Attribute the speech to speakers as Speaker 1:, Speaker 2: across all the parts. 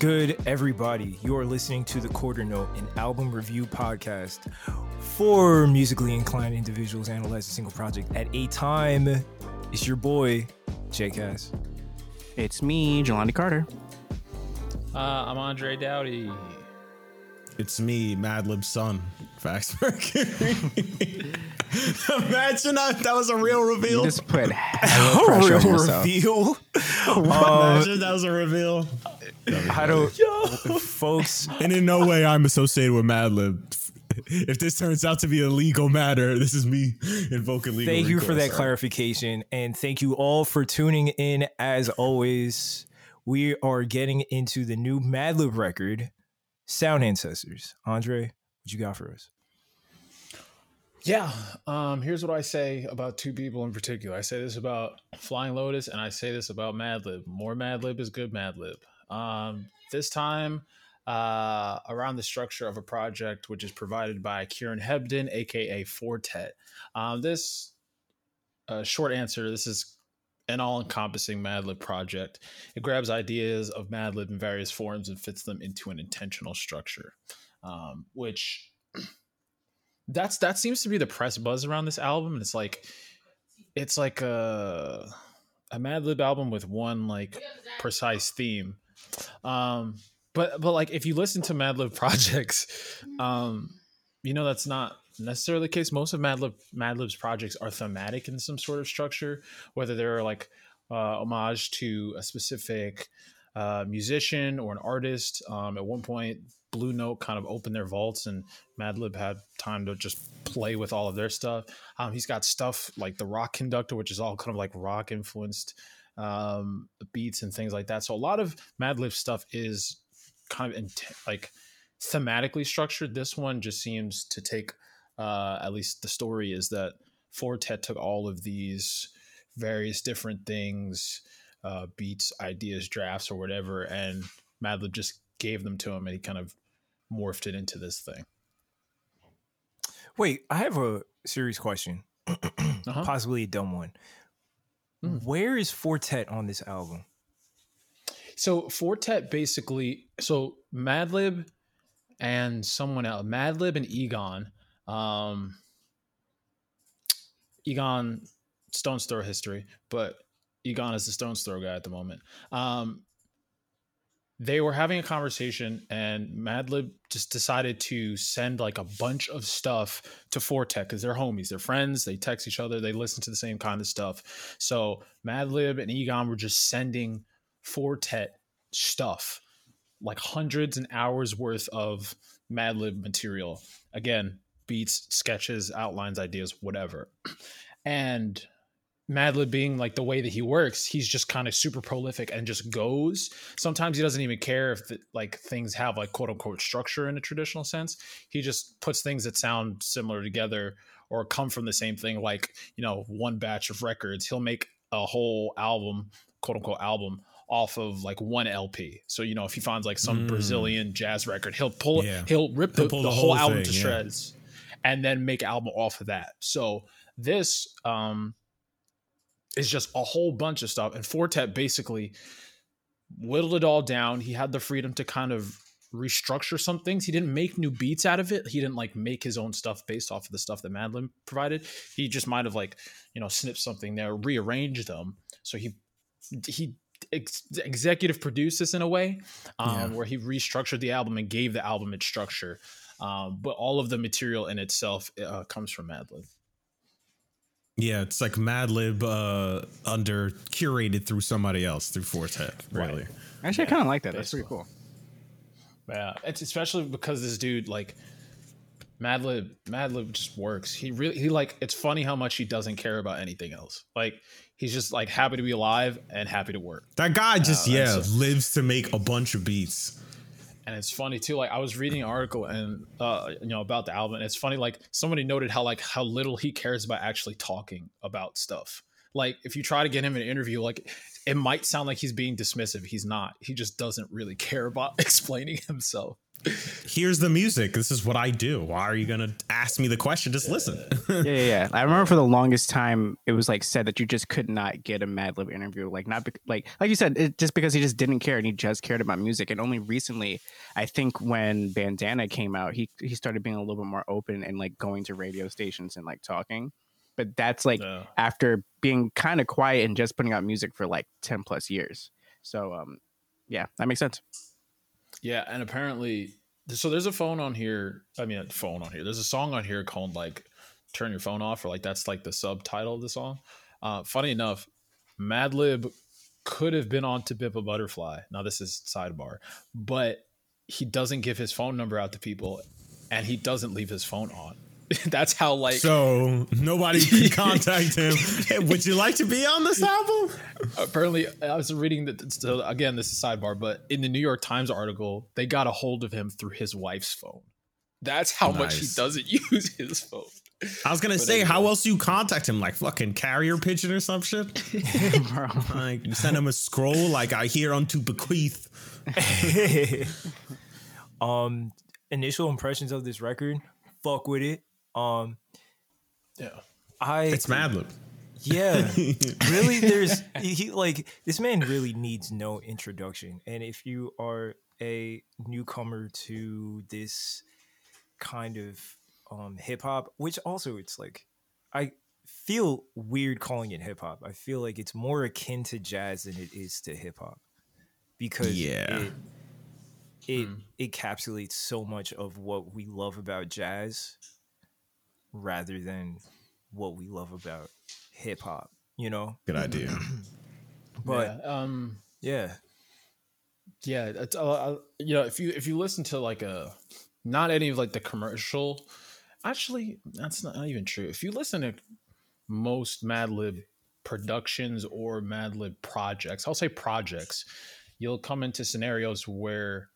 Speaker 1: What's good, everybody? You are listening to the Quarter Note, an album review podcast for musically inclined individuals analyze a single project at a time. It's your boy, Jay Cass.
Speaker 2: It's me, Jelani Carter.
Speaker 3: Uh, I'm Andre Dowdy.
Speaker 4: It's me, Madlib son, Fax Mercury. Imagine that, that was a real reveal.
Speaker 2: You just put on yourself.
Speaker 1: reveal. Oh.
Speaker 4: Imagine that was a reveal.
Speaker 1: I don't, folks.
Speaker 4: And in no way I'm associated with Madlib. If this turns out to be a legal matter, this is me invoking legal.
Speaker 1: Thank you for that clarification, and thank you all for tuning in. As always, we are getting into the new Madlib record, Sound Ancestors. Andre, what you got for us?
Speaker 3: Yeah. Um, here's what I say about two people in particular. I say this about Flying Lotus, and I say this about Madlib. More Madlib is good Madlib. Um, this time, uh, around the structure of a project which is provided by Kieran Hebden, aka Four Tet. Um, this uh, short answer. This is an all-encompassing Madlib project. It grabs ideas of Madlib in various forms and fits them into an intentional structure, um, which that's that seems to be the press buzz around this album. And it's like it's like a a Madlib album with one like precise theme. Um, but but like if you listen to Madlib projects, um, you know that's not necessarily the case. Most of Madlib Madlib's projects are thematic in some sort of structure, whether they're like uh, homage to a specific uh, musician or an artist. Um, at one point, Blue Note kind of opened their vaults, and Madlib had time to just play with all of their stuff. Um, he's got stuff like the Rock Conductor, which is all kind of like rock influenced um, beats and things like that. So a lot of Madlib stuff is kind of like thematically structured. This one just seems to take, uh, at least the story is that Four Tet took all of these various different things, uh, beats, ideas, drafts, or whatever, and Madlib just gave them to him, and he kind of morphed it into this thing.
Speaker 1: Wait, I have a serious question,
Speaker 3: Uh-huh.
Speaker 1: possibly a dumb one.
Speaker 3: Mm.
Speaker 1: Where is Four Tet on this album?
Speaker 3: So Four Tet basically, so Madlib and someone else, Madlib and Egon, um, Egon Stones Throw history, but Egon is the Stones Throw guy at the moment. Um, they were having a conversation, and Madlib just decided to send like a bunch of stuff to Four Tet because they're homies, they're friends, they text each other, they listen to the same kind of stuff. So Madlib and Egon were just sending Four Tet stuff, like hundreds and hours worth of Madlib material. Again, beats, sketches, outlines, ideas, whatever. And Madlib being like the way that he works, he's just kind of super prolific and just goes. Sometimes he doesn't even care if the, like things have like quote unquote structure in a traditional sense. He just puts things that sound similar together or come from the same thing. Like you know, one batch of records, he'll make a whole album, quote unquote album, off of like one LP. So you know, if he finds like some
Speaker 4: Mm.
Speaker 3: Brazilian jazz record, he'll pull
Speaker 4: Yeah.
Speaker 3: he'll rip the,
Speaker 4: He'll pull
Speaker 3: the
Speaker 4: the
Speaker 3: whole,
Speaker 4: whole
Speaker 3: album
Speaker 4: thing,
Speaker 3: to
Speaker 4: yeah.
Speaker 3: shreds and then make an album off of that. So this um is just a whole bunch of stuff. And Four Tet basically whittled it all down. He had the freedom to kind of restructure some things. He didn't make new beats out of it. He didn't like make his own stuff based off of the stuff that Madlib provided. He just might have like, you know, snipped something there, rearranged them. So he he ex- executive produced this in a way um,
Speaker 4: Yeah.
Speaker 3: where he restructured the album and gave the album its structure. Um, but all of the material in itself uh, comes from Madlib.
Speaker 4: Yeah, it's like Madlib uh, under curated through somebody else through Four Tet. Really,
Speaker 2: Actually, I kind of like that. That's pretty cool.
Speaker 3: Yeah, it's especially because this dude like Madlib, Madlib just works. He really he like it's funny how much he doesn't care about anything else. Like he's just like happy to be alive and happy to work.
Speaker 4: that guy just
Speaker 3: Oh,
Speaker 4: yeah
Speaker 3: that's
Speaker 4: lives to make a bunch of beats.
Speaker 3: And it's funny too. Like I was reading an article and uh you know about the album. And it's funny like somebody noted how like how little he cares about actually talking about stuff. Like if you try to get him an interview, like it might sound like he's being dismissive. He's not. He just doesn't really care about explaining himself.
Speaker 4: Here's the music. This is what I do. Why are you gonna ask me the question? Just listen.
Speaker 2: yeah, yeah, yeah. I remember for the longest time, it was like said that you just could not get a Madlib interview. Like not be- like like you said, it, just because he just didn't care and he just cared about music. And only recently, I think when Bandana came out, he he started being a little bit more open and like going to radio stations and like talking. But that's like
Speaker 3: Yeah.
Speaker 2: after being kind of quiet and just putting out music for like ten plus years. So um, yeah, that makes sense.
Speaker 3: Yeah, and apparently, so there's a phone on here. I mean, a phone on here. There's a song on here called like "Turn Your Phone Off," or like that's like the subtitle of the song. Uh, funny enough, Madlib could have been on To Pimp a Butterfly. Now this is sidebar, but he doesn't give his phone number out to people, and he doesn't leave his phone on. that's how like
Speaker 4: so nobody can contact him. Hey, would you like to be on this album?
Speaker 3: apparently i was reading that so again this is sidebar but in the new york times article they got a hold of him through his wife's phone that's how much he doesn't use his phone
Speaker 4: I was gonna
Speaker 3: But
Speaker 4: say, how
Speaker 3: anyway.
Speaker 4: else you contact him? Like fucking carrier pigeon or some shit? Like you send him a scroll, like I hear unto bequeath.
Speaker 1: um, initial impressions of this record, fuck with it. Um,
Speaker 3: yeah
Speaker 1: I
Speaker 4: It's Madlib.
Speaker 1: Yeah, really. There's he like this man really needs no introduction, and if you are a newcomer to this kind of um hip hop, which also it's like I feel weird calling it hip hop. I feel like it's more akin to jazz than it is to hip hop because
Speaker 4: Yeah.
Speaker 1: it it encapsulates so much of what we love about jazz rather than what we love about hip hop, you know?
Speaker 4: Good idea.
Speaker 1: But
Speaker 3: yeah, um
Speaker 1: yeah.
Speaker 3: yeah it's, uh, uh, you know if you if you listen to like a not any of like the commercial actually that's not even true if you listen to most madlib productions or madlib projects i'll say projects you'll come into scenarios where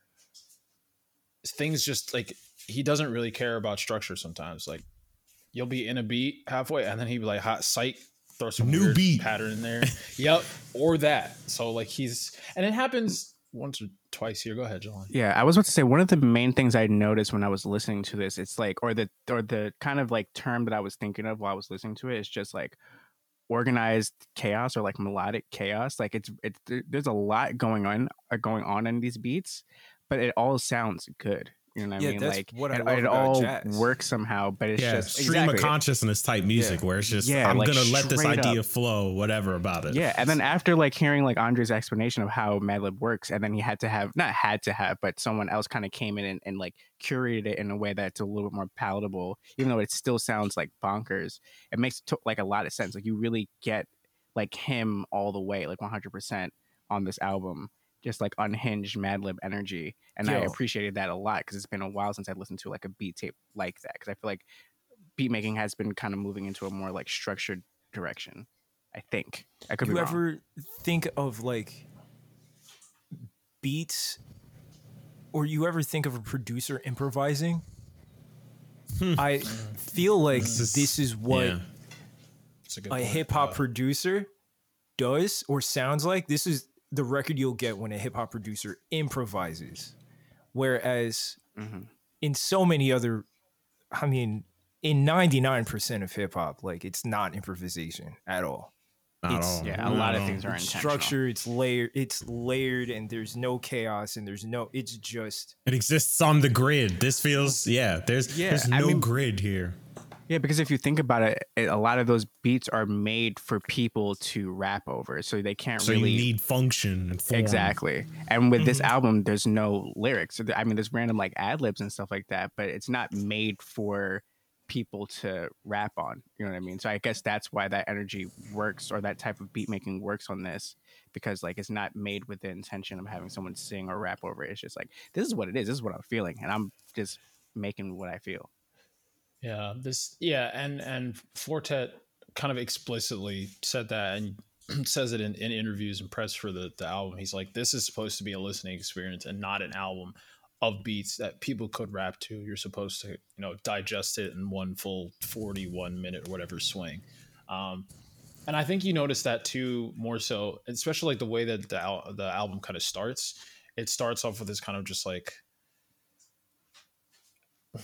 Speaker 3: things just like he doesn't really care about structure sometimes like you'll be in a beat halfway and then he'd be like hot sight throw some
Speaker 4: New
Speaker 3: weird
Speaker 4: beat.
Speaker 3: pattern in there yep or that so like he's and it happens once or twice here go ahead john
Speaker 2: Yeah, I was about to say one of the main things I noticed when I was listening to this, it's like, or the or the kind of like term that I was thinking of while I was listening to it is just like organized chaos or like melodic chaos. Like it's it's there's a lot going on uh, going on in these beats, but it all sounds good. You know what
Speaker 1: Yeah,
Speaker 2: I mean?
Speaker 1: that's
Speaker 2: like
Speaker 1: what I
Speaker 2: it,
Speaker 1: love
Speaker 2: it
Speaker 1: about
Speaker 2: all
Speaker 1: jazz.
Speaker 2: works somehow, but it's
Speaker 4: yeah,
Speaker 2: just
Speaker 4: stream
Speaker 2: exactly.
Speaker 4: of consciousness type music where it's just
Speaker 2: Yeah,
Speaker 4: I'm
Speaker 2: like
Speaker 4: gonna let this idea
Speaker 2: up.
Speaker 4: flow, whatever about it.
Speaker 2: Yeah, and then after like hearing like Andre's explanation of how Madlib works, and then he had to have not had to have, but someone else kind of came in and, and like curated it in a way that's a little bit more palatable, even though it still sounds like bonkers. It makes to, like a lot of sense. Like you really get like him all the way, like 100 percent on this album, just like unhinged Madlib energy, and I appreciated that a lot because it's been a while since I listened to like a beat tape like that. Because I feel like beat making has been kind of moving into a more like structured direction. I think I could
Speaker 1: you
Speaker 2: wrong.
Speaker 1: ever think of like beats or you ever think of a producer improvising? I feel like
Speaker 4: This is-
Speaker 1: this is what
Speaker 4: yeah.
Speaker 3: A
Speaker 1: a hip hop
Speaker 3: Uh,
Speaker 1: producer does or sounds like. This is the record you'll get when a hip hop producer improvises. Whereas
Speaker 2: Mhm.
Speaker 1: in so many other, I mean, in 99% of hip hop, like it's not improvisation at all.
Speaker 4: Not
Speaker 1: It's-
Speaker 4: all.
Speaker 2: Yeah, a
Speaker 4: Not
Speaker 2: lot of things are
Speaker 1: It's
Speaker 2: intentional.
Speaker 1: structure, it's layered, it's layered, and there's no chaos and there's no, it's just
Speaker 4: It exists on the grid. This feels yeah. There's
Speaker 2: Yeah,
Speaker 4: there's
Speaker 2: I
Speaker 4: no
Speaker 2: mean-
Speaker 4: grid here.
Speaker 2: Yeah, because if you think about it, it, a lot of those beats are made for people to rap over, so they can't
Speaker 4: So
Speaker 2: really
Speaker 4: you need function and form.
Speaker 2: exactly. And with this mm-hmm. album, there's no lyrics. I mean, there's random like ad libs and stuff like that, but it's not made for people to rap on. You know what I mean? So I guess that's why that energy works, or that type of beat making works on this, because like it's not made with the intention of having someone sing or rap over it. It's just like this is what it is. This is what I'm feeling, and I'm just making what I feel.
Speaker 3: Yeah, this yeah, and and Four Tet kind of explicitly said that and says it in, in interviews and press for the, the album. He's like, this is supposed to be a listening experience and not an album of beats that people could rap to. You're supposed to, you know, digest it in one full 41 minute or whatever swing. Um, and I think you notice that too, more so, especially like the way that the, the album kind of starts. It starts off with this kind of just like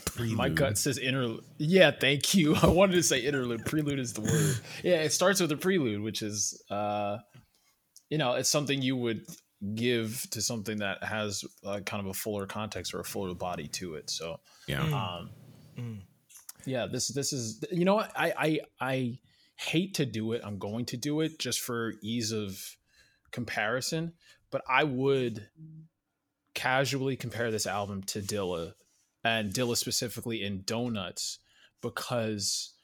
Speaker 4: Prelude.
Speaker 3: My gut says interlude. Yeah, thank you. I wanted to say interlude. Prelude is the word. Yeah, it starts with a prelude, which is, uh, you know, it's something you would give to something that has uh, kind of a fuller context or a fuller body to it. So,
Speaker 4: Yeah.
Speaker 3: um,
Speaker 1: Mm.
Speaker 3: yeah, this this is you know what I I I hate to do it. I'm going to do it just for ease of comparison, but I would casually compare this album to Dilla and Dilla specifically in Donuts because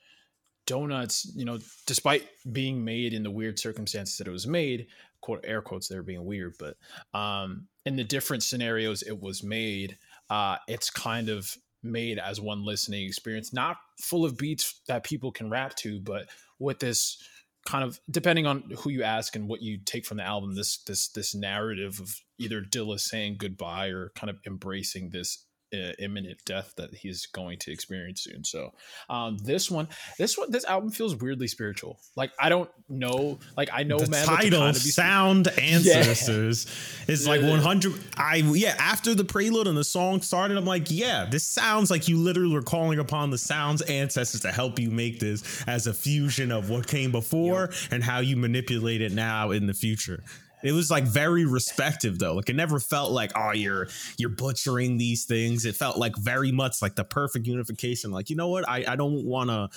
Speaker 3: Donuts, you know, despite being made in the weird circumstances that it was made, quote air quotes there being weird, but um in the different scenarios it was made, uh it's kind of made as one listening experience, not full of beats that people can rap to, but with this kind of depending on who you ask and what you take from the album, this this this narrative of either Dilla saying goodbye or kind of embracing this uh, imminent death that he's going to experience soon. So, um, this one, this one, this album feels weirdly spiritual. Like I don't know, like I know
Speaker 4: the
Speaker 3: man
Speaker 4: title
Speaker 3: kind of be
Speaker 4: sound ancestors is like 100 i yeah after the prelude and the song started i'm like yeah this sounds like you literally were calling upon the sounds ancestors to help you make this as a fusion of what came before and how you manipulate it now in the future it was like very respective though like it never felt like oh you're you're butchering these things it felt like very much like the perfect unification like you know what i, I don't want to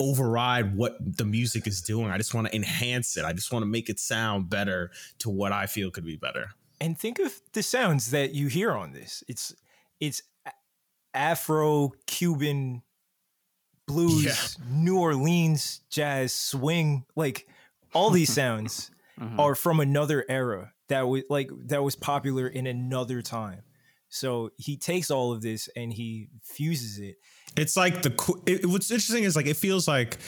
Speaker 4: override what the music is doing. I just want to enhance it. I just want to make it sound better to what I feel could be better.
Speaker 1: And think of the sounds that you hear on this. It's it's Afro Cuban blues,
Speaker 4: Yeah.
Speaker 1: New Orleans jazz, swing, like all these sounds
Speaker 2: Mhm.
Speaker 1: are from another era that was like that was popular in another time. So he takes all of this and he fuses it.
Speaker 4: It's like the it, what's interesting is like it feels like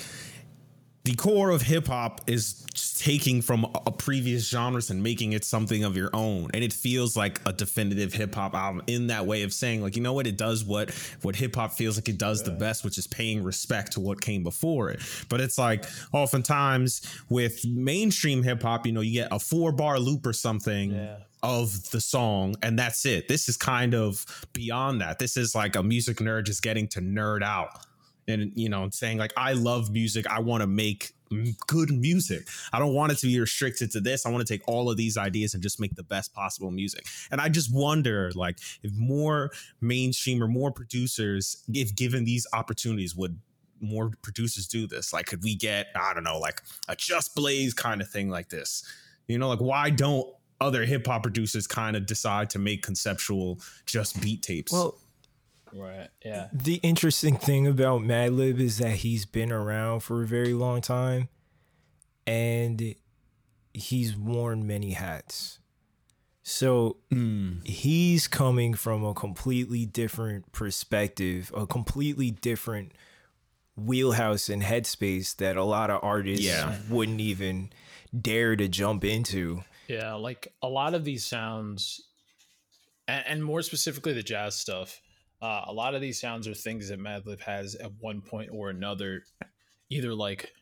Speaker 4: the core of hip hop is taking from a previous genres and making it something of your own, and it feels like a definitive hip hop album in that way of saying like you know what it does what what hip hop feels like it does the best, which is paying respect to what came before it. But it's like oftentimes with mainstream hip hop, you know, you get a four bar loop or something
Speaker 3: Yeah.
Speaker 4: of the song and that's it. This is kind of beyond that. This is like a music nerd just getting to nerd out and you know saying like I love music. I want to make good music. I don't want it to be restricted to this. I want to take all of these ideas and just make the best possible music. And I just wonder like if more mainstream or more producers if given these opportunities would more producers do this? Like could we get I don't know like a Just Blaze kind of thing like this? You know like why don't other hip hop producers kind of decide to make conceptual just beat tapes.
Speaker 1: Well,
Speaker 3: Right. Yeah.
Speaker 1: the interesting thing about Madlib is that he's been around for a very long time and he's worn many hats. So
Speaker 4: Mm.
Speaker 1: he's coming from a completely different perspective, a completely different wheelhouse and headspace that a lot of artists
Speaker 4: Yeah.
Speaker 1: wouldn't even dare to jump into.
Speaker 3: Yeah, like a lot of these sounds, and, and more specifically the jazz stuff. Uh, a lot of these sounds are things that Madlib has at one point or another, either like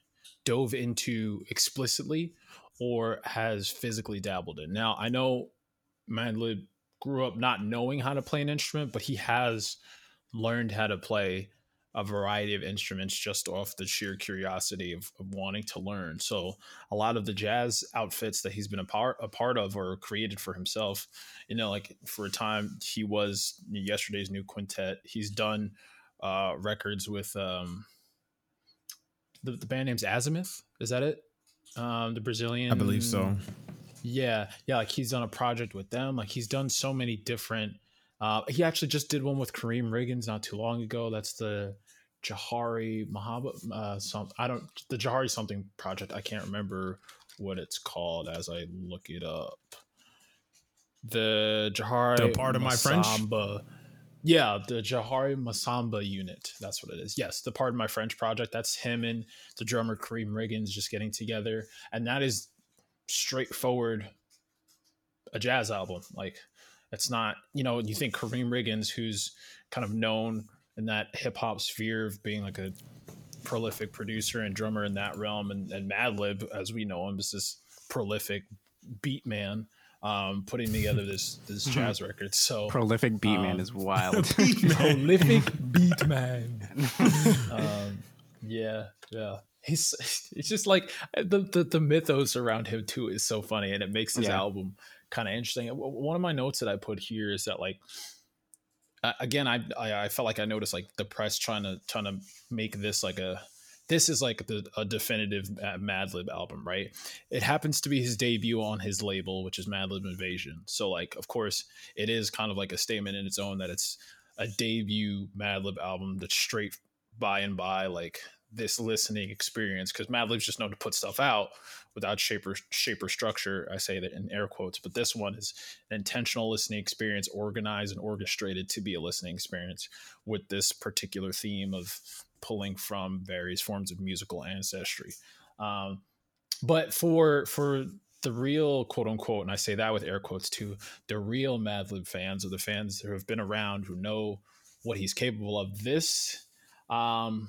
Speaker 3: dove into explicitly or has physically dabbled in. Now I know Madlib grew up not knowing how to play an instrument, but he has learned how to play a variety of instruments just off the sheer curiosity of, of wanting to learn. So a lot of the jazz outfits that he's been a part a part of or created for himself, you know, like for a time he was Yesterdays New Quintet. He's done uh records with um the, the band name's Azimuth. Is that it? Um the Brazilian
Speaker 4: I believe so.
Speaker 3: yeah, yeah, like he's done a project with them. Like he's done so many different. Uh, he actually just did one with Karriem Riggins not too long ago. That's the Jahari Mahaba. Uh, some I don't the Jahari something project. I can't remember what it's called as I look it up. The Jahari.
Speaker 4: The Pardon My French?
Speaker 3: Yeah, the Jahari Massamba unit. That's what it is. Yes, the Pardon My French project. That's him and the drummer Karriem Riggins just getting together, and that is straightforward a jazz album. Like it's not, you know, you think Karriem Riggins, who's kind of known in that hip hop sphere of being like a prolific producer and drummer in that realm, and, and Madlib, as we know him, is this prolific beat man. um, putting together this this jazz record. So
Speaker 2: Prolific beat man
Speaker 3: Um,
Speaker 2: is wild.
Speaker 3: prolific beat man. um, yeah, yeah. He's it's just like the, the the mythos around him too is so funny, and it makes his
Speaker 2: Yeah.
Speaker 3: album kind of interesting. One of my notes that I put here is that like again, I, I I felt like I noticed like the press trying to trying to make this like a this is like the, a definitive Madlib album, right? It happens to be his debut on his label, which is Madlib Invasion. So like, of course, it is kind of like a statement in its own that it's a debut Madlib album that's straight by and by like this listening experience because Madlib's just known to put stuff out without shape or shape or structure. I say that in air quotes, but this one is an intentional listening experience, organized and orchestrated to be a listening experience with this particular theme of pulling from various forms of musical ancestry. Um, but for for the real quote unquote, and I say that with air quotes too, the real Madlib fans or the fans who have been around who know what he's capable of, this um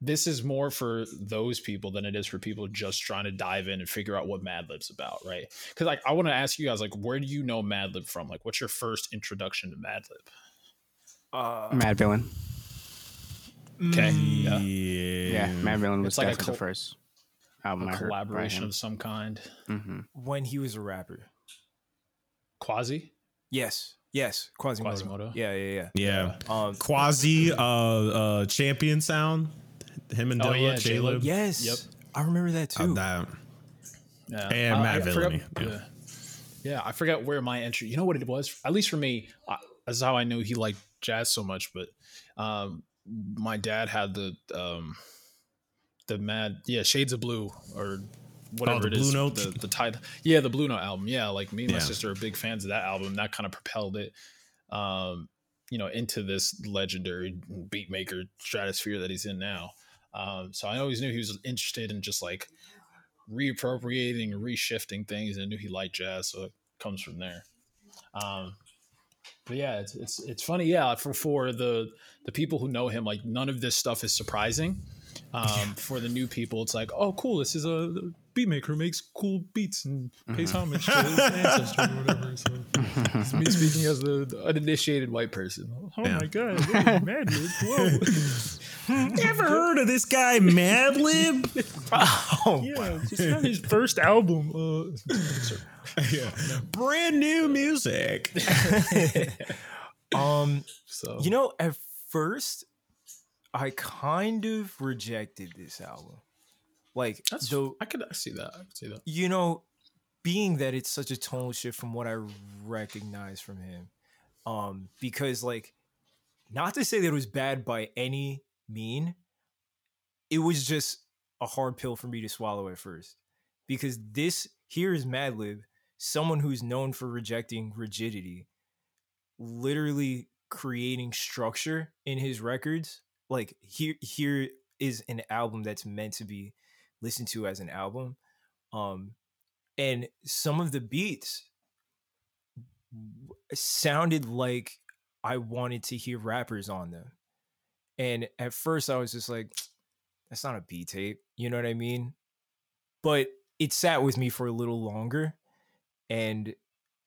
Speaker 3: this is more for those people than it is for people just trying to dive in and figure out what Madlib's about, right? Because like I want to ask you guys, like, where do you know Madlib from? Like, what's your first introduction to Madlib?
Speaker 1: Uh,
Speaker 2: Madvillain.
Speaker 3: Okay, yeah,
Speaker 2: Yeah, Madvillain was
Speaker 3: It's like a col-
Speaker 2: the first album
Speaker 3: a
Speaker 2: I heard.
Speaker 3: collaboration of some kind.
Speaker 2: hmm
Speaker 1: when he was a rapper.
Speaker 3: Quasi,
Speaker 1: Yes, yes, Quasimoto.
Speaker 3: Quasimoto.
Speaker 1: Yeah, yeah,
Speaker 4: Yeah.
Speaker 1: yeah. Um,
Speaker 4: Quasi uh uh champion sound. Him and
Speaker 3: Oh,
Speaker 4: Dilla,
Speaker 3: yeah,
Speaker 4: Jaylib.
Speaker 3: Jaylib.
Speaker 1: yes,
Speaker 3: Yep.
Speaker 1: I remember that
Speaker 4: Uh,
Speaker 1: too.
Speaker 4: that
Speaker 3: yeah,
Speaker 4: And
Speaker 3: I-
Speaker 4: Matt
Speaker 3: I
Speaker 4: Villainy, yeah.
Speaker 3: yeah. yeah, I forgot where my entry. You know what it was? At least for me, I, that's how I knew he liked jazz so much. But um, my dad had the um, the mad yeah shades of blue or whatever
Speaker 4: Oh, the
Speaker 3: it is
Speaker 4: Blue Note?
Speaker 3: the, the title yeah the blue note album yeah like me and my sister are big fans of that album that kind of propelled it um you know into this legendary beat maker stratosphere that he's in now um so i always knew he was interested in just like reappropriating and reshifting things and I knew he liked jazz so it comes from there. Um but yeah it's it's, it's funny yeah for for the the people who know him like none of this stuff is surprising. Um for the new people it's like oh cool this is a beat maker who makes cool beats and pays homage to his ancestry or whatever so it's me speaking as the, the uninitiated white person oh
Speaker 4: Yeah.
Speaker 3: my god what is Madlib? whoa
Speaker 4: Ever heard of this guy Madlib?
Speaker 1: oh,
Speaker 3: yeah just on his first album uh
Speaker 4: yeah. Brand new music.
Speaker 1: um,
Speaker 3: so
Speaker 1: you know, at first, I kind of rejected this album. Like,
Speaker 3: that's I could see that I could see that
Speaker 1: you know, being that it's such a tonal shift from what I recognize from him. Um, because like, not to say that it was bad by any mean, it was just a hard pill for me to swallow at first. Because this here is Madlib, someone who's known for rejecting rigidity, literally creating structure in his records. Like here here is an album that's meant to be listened to as an album. Um and some of the beats sounded like I wanted to hear rappers on them. And at first I was just like, that's not a B tape. You know what I mean? But it sat with me for a little longer. And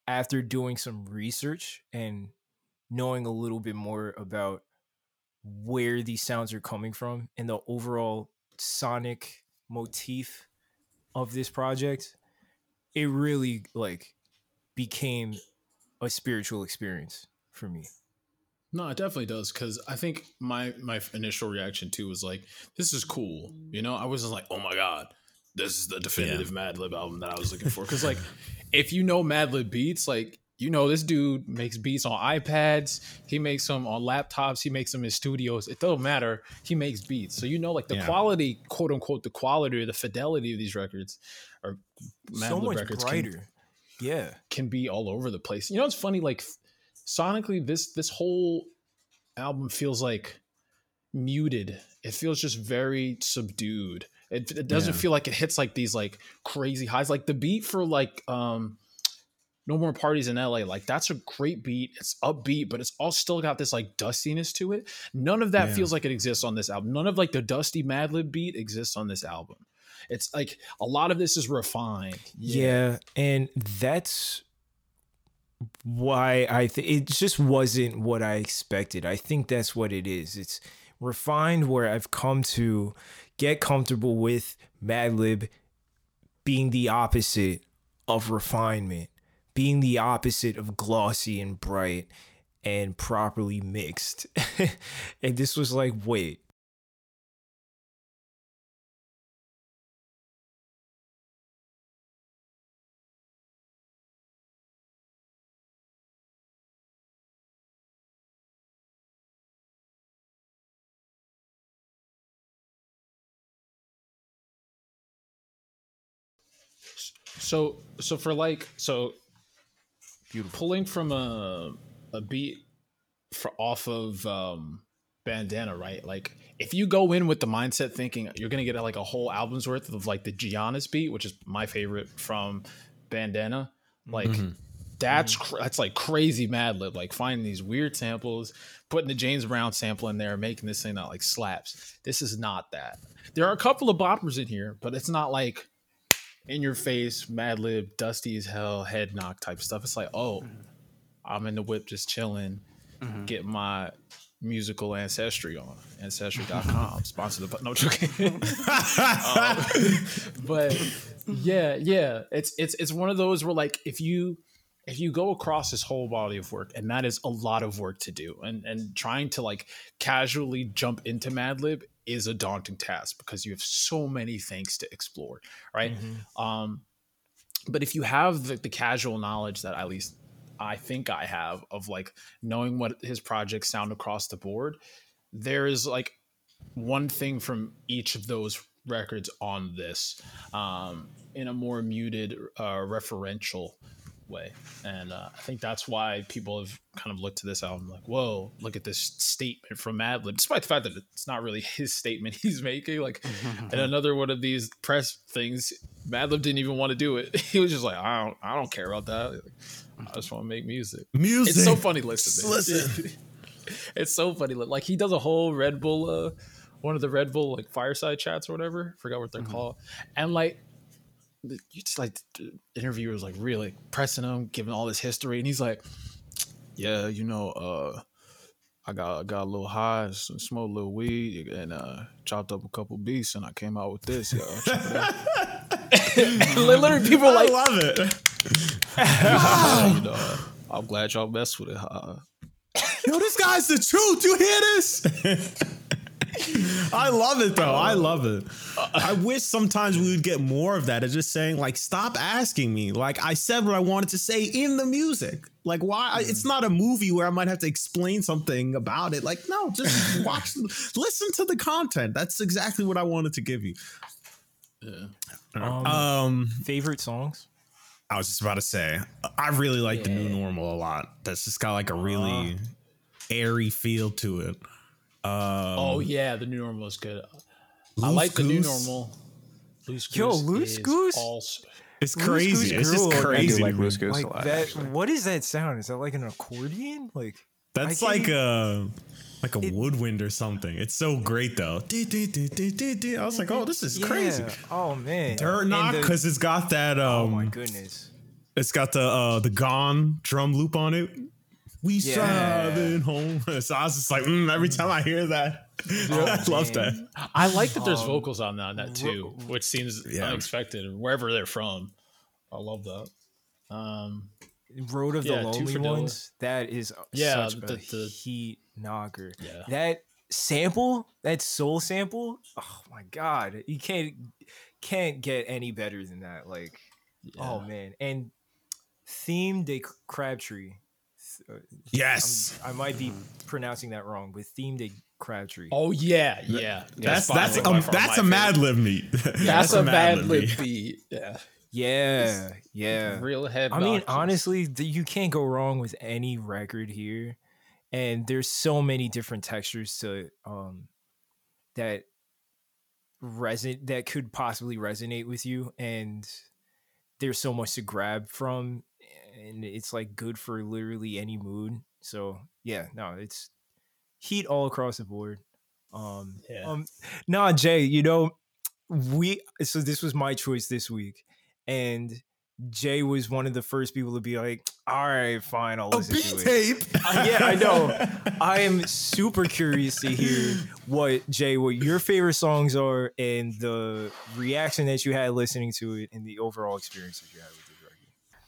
Speaker 1: after doing some research and knowing a little bit more about where these sounds are coming from and the overall sonic motif of this project, it really like became a spiritual experience for me.
Speaker 3: No, it definitely does because I think my my initial reaction too was like, "This is cool," you know. I wasn't like, "Oh my god, this is the definitive Madlib album that I was looking for." Because like, if you know Madlib beats, like you know this dude makes beats on iPads, he makes them on laptops, he makes them in studios. It doesn't matter. He makes beats, so you know like the
Speaker 4: Yeah.
Speaker 3: quality, quote unquote, the quality or the fidelity of these records or
Speaker 1: so much
Speaker 3: records can-
Speaker 1: brighter. yeah.
Speaker 3: can be all over the place. You know, it's funny. Like sonically, this this whole album feels like muted. It feels just very subdued. It, it doesn't
Speaker 4: Yeah.
Speaker 3: feel like it hits like these like crazy highs. Like the beat for like um no more parties in LA. Like that's a great beat. It's upbeat, but it's all still got this like dustiness to it. None of that
Speaker 4: Yeah.
Speaker 3: feels like it exists on this album. None of like the dusty Madlib beat exists on this album. It's like a lot of this is refined.
Speaker 1: Yeah, and that's why I think it just wasn't what I expected. I think that's what it is. It's refined where I've come to get comfortable with Madlib being the opposite of refinement, being the opposite of glossy and bright and properly mixed. and this was like, wait,
Speaker 3: So so for like so Beautiful. pulling from a a beat for off of um bandana, right? Like if you go in with the mindset thinking you're gonna get like a whole album's worth of like the Giannis beat, which is my favorite from bandana, like mm-hmm. that's mm-hmm. cr- that's like crazy Madlib, like finding these weird samples, putting the James Brown sample in there, making this thing that like slaps. This is not that. There are a couple of boppers in here, but it's not like in your face, Madlib, dusty as hell, head knock type stuff. It's like, oh, mm-hmm. I'm in the whip just chilling, mm-hmm. get my musical ancestry on ancestry.com sponsor the no joking um, but yeah yeah it's it's it's one of those where like if you if you go across this whole body of work and that is a lot of work to do and and trying to like casually jump into madlib is a daunting task because you have so many things to explore, right? Mm-hmm. Um, but if you have the, the casual knowledge that at least I think I have of like knowing what his projects sound across the board, there is like one thing from each of those records on this um, in a more muted uh, referential way. And uh, I think that's why people have kind of looked to this album like, whoa, look at this statement from Madlib, despite the fact that it's not really his statement he's making. Like, and another one of these press things, Madlib didn't even want to do it. He was just like, I don't, I don't care about that. I just want to make music.
Speaker 4: Music.
Speaker 3: It's so funny. Listen, listen. it's so funny. Like he does a whole Red Bull, uh, one of the Red Bull like fireside chats or whatever. Forgot what they're mm-hmm. called. And like you just like the interviewer was like really pressing him, giving all this history, and he's like, "Yeah, you know, uh, I got got a little high, smoked a little weed, and uh, chopped up a couple beats, and I came out with this. Literally, people like,
Speaker 4: I love it.
Speaker 3: you know, I'm glad y'all messed with it. Uh,
Speaker 4: Yo, this guy's the truth. You hear this? I love it though. I love it. I wish sometimes we would get more of that. Of just saying like, stop asking me. Like I said what I wanted to say in the music. Like why? It's not a movie where I might have to explain something about it. Like no, just watch, listen to the content. That's exactly what I wanted to give you.
Speaker 1: Yeah. Um, um, favorite songs.
Speaker 4: I was just about to say, I really like yeah. the new normal a lot. That's just got like a really uh, airy feel to it.
Speaker 3: Um, oh yeah, the new normal is good. I like Goose. the new normal.
Speaker 1: Loose Goose Yo, Loose Goose.
Speaker 4: Also, it's crazy. It's just crazy.
Speaker 1: like Loose Goose like a lot. That, what is that sound? Is that like an accordion? Like
Speaker 4: that's like a like a it, woodwind or something. It's so great though. I was like, oh, this is yeah. crazy.
Speaker 1: Oh man,
Speaker 4: dirt knock because it's got that. Um,
Speaker 1: oh my goodness.
Speaker 4: It's got the uh the gone drum loop on it we yeah. driving home. So I was just like, mm, every time I hear that, oh, I love that.
Speaker 3: I like that there's um, vocals on that, that too, which seems yeah. unexpected wherever they're from. I love that. Um,
Speaker 1: Road of yeah, the Lonely Ones. That is yeah, such the, a the, heat knocker. Yeah. That sample, that soul sample. Oh my god, you can't can't get any better than that. Like, oh yeah. oh man, and theme de Crabtree
Speaker 4: uh, yes,
Speaker 1: I'm, i might be pronouncing that wrong with themed a Crabtree.
Speaker 3: Oh yeah, yeah.
Speaker 4: That's that's that's, um, that's a Madlib meet.
Speaker 3: that's, that's, a, a Madlib beat. Yeah.
Speaker 1: Yeah, yeah.
Speaker 3: Real head.
Speaker 1: I mean, honestly, you can't go wrong with any record here, and there's so many different textures to um that reson that could possibly resonate with you, and there's so much to grab from and it's like good for literally any mood. So yeah, no, it's heat all across the board. Um, yeah. um nah, Jay, you know, we so this was my choice this week, and Jay was one of the first people to be like, "All right, fine, I'll listen to it."
Speaker 4: tape.
Speaker 1: Uh, yeah, I know. I am super curious to hear what Jay, what your favorite songs are, and the reaction that you had listening to it, and the overall experience that you had with record.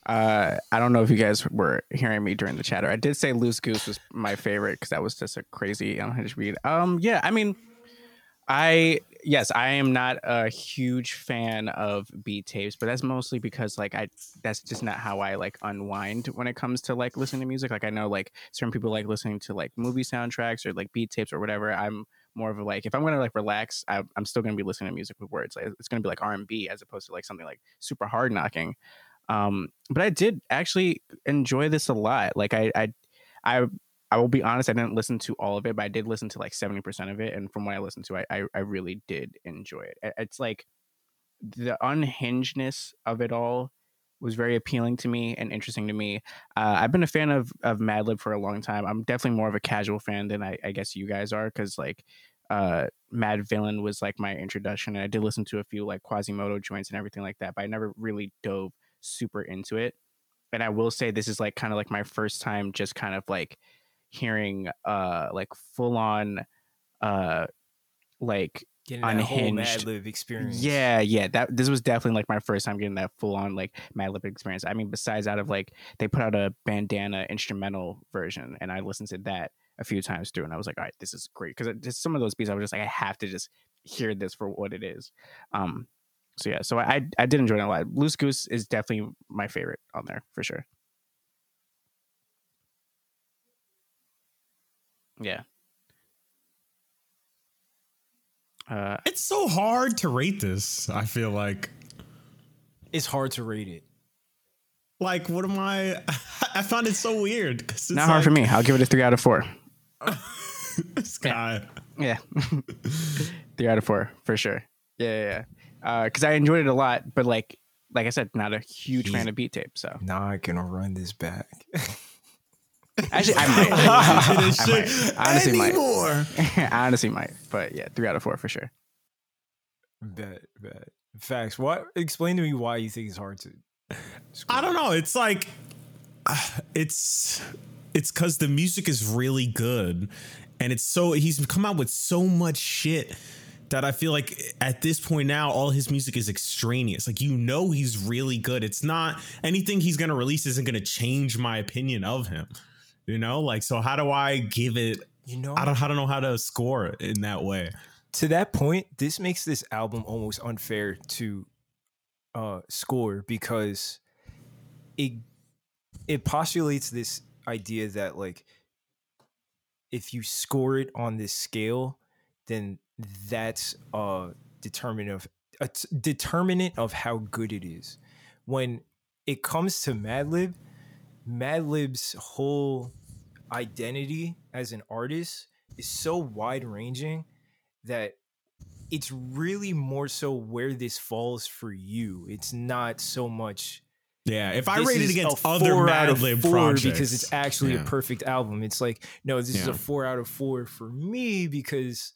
Speaker 2: Uh, I don't know if you guys were hearing me during the chatter. I did say Loose Goose was my favorite because that was just a crazy unhinged beat. Um, yeah, I mean, I yes, I am not a huge fan of beat tapes, but that's mostly because like I that's just not how I like unwind when it comes to like listening to music. Like I know like certain people like listening to like movie soundtracks or like beat tapes or whatever. I'm more of a like if I'm gonna like relax, I, I'm still gonna be listening to music with words. Like it's gonna be like R and B as opposed to like something like super hard knocking. Um, but I did actually enjoy this a lot. Like I, I, I, I will be honest. I didn't listen to all of it, but I did listen to like seventy percent of it, and from what I listened to, I, I, I really did enjoy it. It- It's like the unhingedness of it all was very appealing to me and interesting to me. Uh, I've been a fan of of Madlib for a long time. I'm definitely more of a casual fan than I, I guess you guys are, because like uh, Madvillain was like my introduction, and I did listen to a few like Quasimoto joints and everything like that, but I never really dove super into it. And I will say this is like kind of like my first time just kind of like hearing uh like full on uh like
Speaker 1: Getting
Speaker 2: Unhinged.
Speaker 1: Madlib experience.
Speaker 2: yeah, yeah. That this was definitely like my first time getting that full on like Madlib experience. I mean, besides out of like they put out a bandana instrumental version, and I listened to that a few times through, and I was like, all right, this is great because just some of those beats I was just like, I have to just hear this for what it is. Um, so yeah, so I I did enjoy it a lot. Loose Goose is definitely my favorite on there for sure. Yeah. Uh,
Speaker 4: It's so hard to rate this. I feel like,
Speaker 1: It's hard to rate it.
Speaker 4: like, what am I? I found it so weird. it's
Speaker 2: not hard for me. I'll give it a three out of four.
Speaker 4: This guy.
Speaker 2: Yeah, three out of four for sure. Yeah, yeah. Uh, because I enjoyed it a lot, but like, like I said, not a huge
Speaker 1: He's-
Speaker 2: fan of beat tape. So
Speaker 1: Not gonna run this back.
Speaker 2: actually, I might. I
Speaker 4: shit
Speaker 2: might. Honestly, might.
Speaker 4: anymore.
Speaker 2: I honestly might. But yeah, three out of four for sure.
Speaker 1: bet, bet. Facts. What? Explain to me why you think it's hard to.
Speaker 4: I don't know. It's like it's it's because the music is really good, and it's so he's come out with so much shit that I feel like at this point now all his music is extraneous. Like you know he's really good. It's not anything he's gonna release isn't gonna change my opinion of him. You know, like so how do I give it?
Speaker 1: You know,
Speaker 4: I don't I don't know how to score it in that way.
Speaker 1: to that point, this makes this album almost unfair to uh score because it it postulates this idea that like if you score it on this scale, then that's a determinant of a t- determinant of how good it is. When it comes to Madlib, Madlib's whole identity as an artist is so wide ranging that it's really more so where this falls for you. It's not so much
Speaker 4: Yeah, if I rated
Speaker 1: is
Speaker 4: against other
Speaker 1: Madlib out
Speaker 4: Mad
Speaker 1: of
Speaker 4: Lib
Speaker 1: four
Speaker 4: projects
Speaker 1: because it's actually
Speaker 4: yeah.
Speaker 1: a perfect album. It's like no, this is a four out of four for me because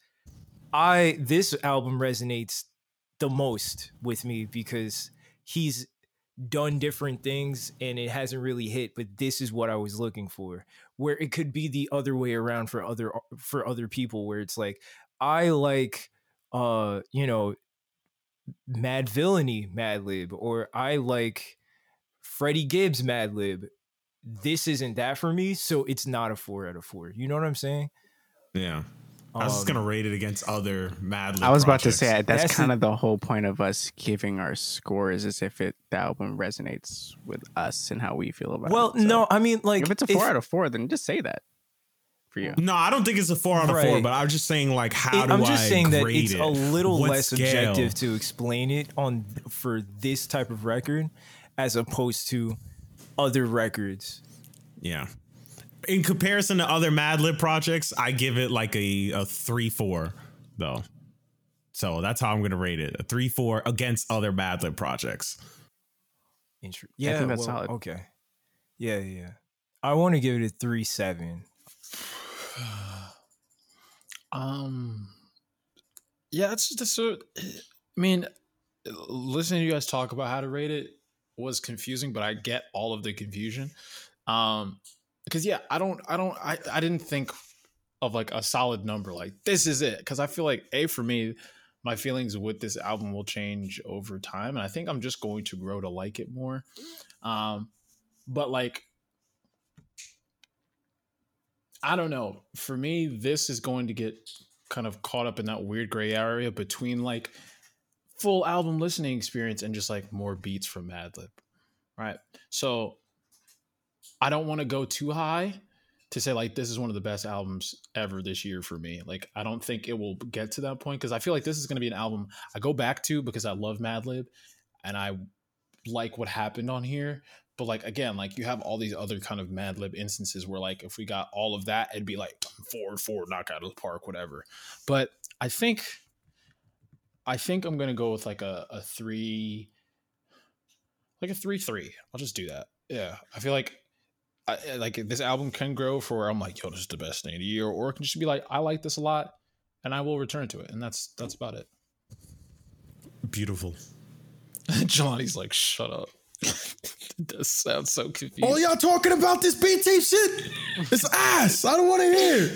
Speaker 1: I this album resonates the most with me because he's done different things and it hasn't really hit but this is what i was looking for where it could be the other way around for other for other people where it's like i like uh you know Madvillainy mad lib or i like freddie gibbs mad lib. This isn't that for me so it's not a four out of four. You know what i'm saying?
Speaker 4: Yeah. I was just
Speaker 1: Um,
Speaker 4: gonna rate it against other Mad
Speaker 2: I was about to
Speaker 4: projects.
Speaker 2: say that's,
Speaker 1: That's
Speaker 2: kind of the whole point of us giving our scores, is if it the album resonates with us and how we feel about
Speaker 1: well
Speaker 2: it. So
Speaker 1: no i mean like
Speaker 2: if it's a four out of four, then just say that for you.
Speaker 4: No, I don't think it's a four out of four,
Speaker 1: Right.
Speaker 4: but I'm just saying like how
Speaker 1: It-
Speaker 4: do
Speaker 1: I'm just
Speaker 4: I
Speaker 1: saying that
Speaker 4: grade
Speaker 1: it's
Speaker 4: it?
Speaker 1: a little
Speaker 4: What
Speaker 1: less
Speaker 4: scale?
Speaker 1: objective to explain it on for this type of record as opposed to other records.
Speaker 4: Yeah. In comparison to other Madlib projects, I give it like a, a three four though. So that's how I'm gonna rate it. A three four against other Madlib projects.
Speaker 1: Inter- yeah,
Speaker 2: think that's
Speaker 1: well,
Speaker 2: solid.
Speaker 1: Okay. Yeah, yeah. yeah. I want to give it a three seven.
Speaker 3: Um, yeah, it's just so I mean, listening to you guys talk about how to rate it was confusing, but I get all of the confusion. Um, because yeah, I don't, I don't, I, I didn't think of like a solid number like this is it because I feel like a for me, my feelings with this album will change over time, and I think I'm just going to grow to like it more. Um, but like I don't know. For me, this is going to get kind of caught up in that weird gray area between like full album listening experience and just like more beats from Madlib. Right. So I don't want to go too high to say like this is one of the best albums ever this year for me. Like I don't think it will get to that point because I feel like this is going to be an album I go back to because I love Madlib and I like what happened on here, but like again, like you have all these other kind of Madlib instances where like if we got all of that, it'd be like four four knock out of the park, whatever. But I think I think I'm gonna go with like a, a three like a three three. I'll just do that. Yeah. I feel like I, like this album can grow for where I'm like, yo, this is the best thing of the year, or it can just be like, I like this a lot, and I will return to it, and that's that's about it.
Speaker 4: Beautiful.
Speaker 3: Johnny's like, shut up. it does sound so confusing.
Speaker 4: All y'all talking about this BT shit? It's ass. I don't want to hear.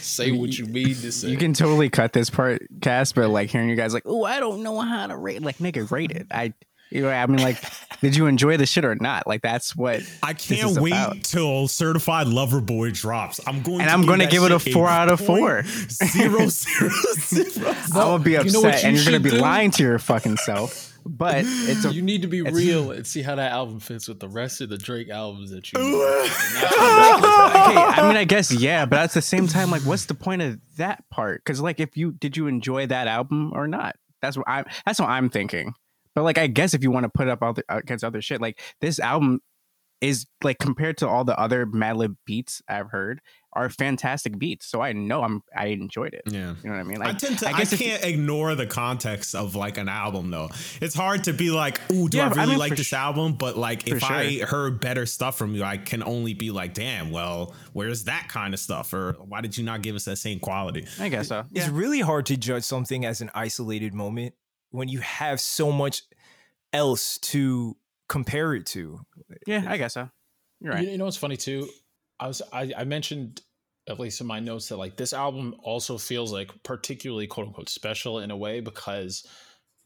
Speaker 3: Say what you mean to say.
Speaker 2: You can totally cut this part, Cass, but like hearing you guys like, oh, I don't know how to rate. Like, nigga, rate it. I, you know, I mean, like, did you enjoy the shit or not? Like, that's what
Speaker 4: I can't
Speaker 2: is
Speaker 4: wait
Speaker 2: about.
Speaker 4: till Certified Lover Boy drops. I'm going
Speaker 2: And
Speaker 4: to
Speaker 2: I'm gonna give it a four out of
Speaker 4: point
Speaker 2: four.
Speaker 4: Zero zero zero.
Speaker 2: I'm gonna be
Speaker 3: you
Speaker 2: upset,
Speaker 3: know you
Speaker 2: and you're gonna be
Speaker 3: do?
Speaker 2: lying to your fucking self. But it's a
Speaker 3: you need to be real and see how that album fits with the rest of the Drake albums that you.
Speaker 2: okay. I mean, I guess yeah, but at the same time, like, what's the point of that part? Because like, if you did you enjoy that album or not? That's what I'm. That's what I'm thinking. But like, I guess if you want to put up other against other shit, like this album is like compared to all the other Madlib beats I've heard are fantastic beats. So I know I'm I enjoyed it.
Speaker 4: Yeah.
Speaker 2: You know what I mean?
Speaker 4: I
Speaker 2: Like,
Speaker 4: tend to. I,
Speaker 2: guess if you-
Speaker 4: can't ignore the context of like an album, though. It's hard to be like, "Ooh, do
Speaker 2: Yeah,
Speaker 4: I
Speaker 2: I
Speaker 4: really
Speaker 2: mean,
Speaker 4: like this
Speaker 2: sh-
Speaker 4: album?" But like,
Speaker 2: for
Speaker 4: if I heard better stuff from you, I can only be like, "Damn, well, where's that kind of stuff?" Or why did you not give us that same quality?
Speaker 2: I guess so.
Speaker 1: It's really hard to judge something as an isolated moment when you have so much else to compare it to.
Speaker 2: yeah, I guess so. You're right.
Speaker 3: You, you know what's funny too? I was I, I mentioned at least in my notes that like this album also feels like particularly quote unquote special in a way because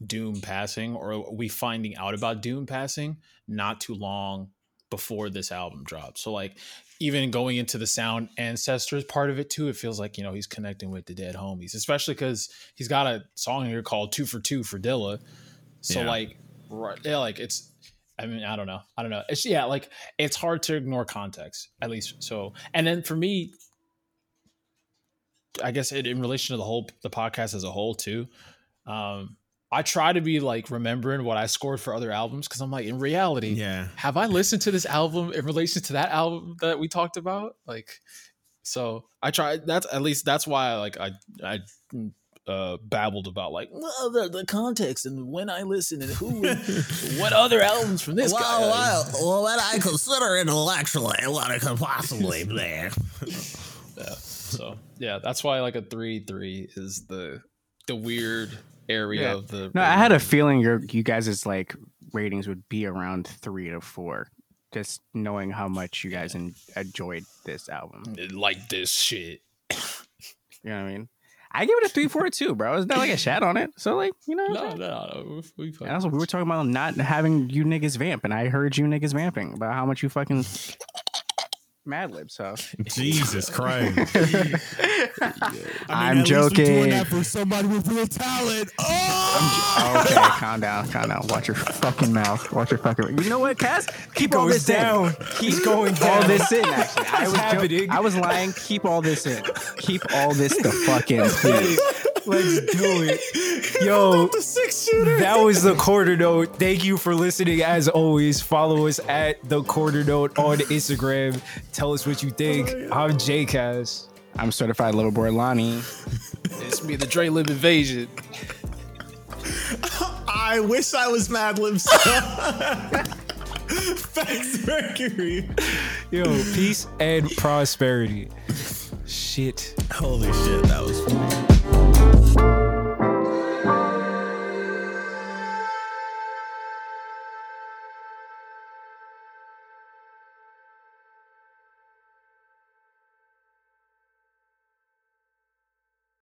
Speaker 3: Doom passing or we finding out about Doom passing not too long before this album dropped. So like even going into the sound ancestors part of it too, it feels like you know he's connecting with the dead homies, especially because he's got a song here called Two for Two for Dilla. So
Speaker 4: Yeah.
Speaker 3: like right yeah, like it's I mean, I don't know. I don't know. It's yeah, like it's hard to ignore context, at least. So, and then for me, I guess it, in relation to the whole the podcast as a whole too. Um, I try to be like remembering what I scored for other albums because I'm like, in reality,
Speaker 4: Yeah.
Speaker 3: have I listened to this album in relation to that album that we talked about? Like, so I try. That's at least that's why I like I I uh, babbled about like well, the, the context and when I listen and who and what other albums from this guy.
Speaker 5: Well, well, well, what I consider intellectually and what it could possibly be.
Speaker 3: Yeah. So yeah, that's why like a three three is the the weird area
Speaker 2: Yeah.
Speaker 3: of the.
Speaker 2: No, I had a feeling your you guys' like ratings would be around three to four, just knowing how much you guys en- enjoyed this album.
Speaker 3: like this shit.
Speaker 2: You know what I mean? I give it a three four two, bro. It's not like a shat on it. So like, you know, what I'm
Speaker 3: No,
Speaker 2: saying?
Speaker 3: no, no. We, we
Speaker 2: And also, we were talking about not having you niggas vamp, and I heard you niggas vamping about how much you fucking Madlib. So
Speaker 4: Jesus Christ.
Speaker 2: I'm joking.
Speaker 4: for somebody with real talent.
Speaker 2: Oh! oh, okay, calm down, calm down. Watch your fucking mouth. Watch your fucking. You know what, Cass? Keep all this
Speaker 1: down.
Speaker 2: in.
Speaker 1: He's going
Speaker 2: all this in. Actually, I was
Speaker 1: happening.
Speaker 2: joking. I was lying. Keep all this in. Keep all this the fuck in, please.
Speaker 1: Let's do it. Yo,
Speaker 4: the six shooter.
Speaker 1: that was the quarter note. Thank you for listening. As always, follow us at the quarter note on Instagram. Tell us what you think. Oh, I'm JCast.
Speaker 2: I'm certified little boy Lonnie.
Speaker 3: It's me, the Dre Lib Invasion.
Speaker 4: I wish I was Mad Libs. Thanks, Mercury.
Speaker 1: Yo, peace and prosperity. Shit.
Speaker 4: Holy shit, that was funny. Bye.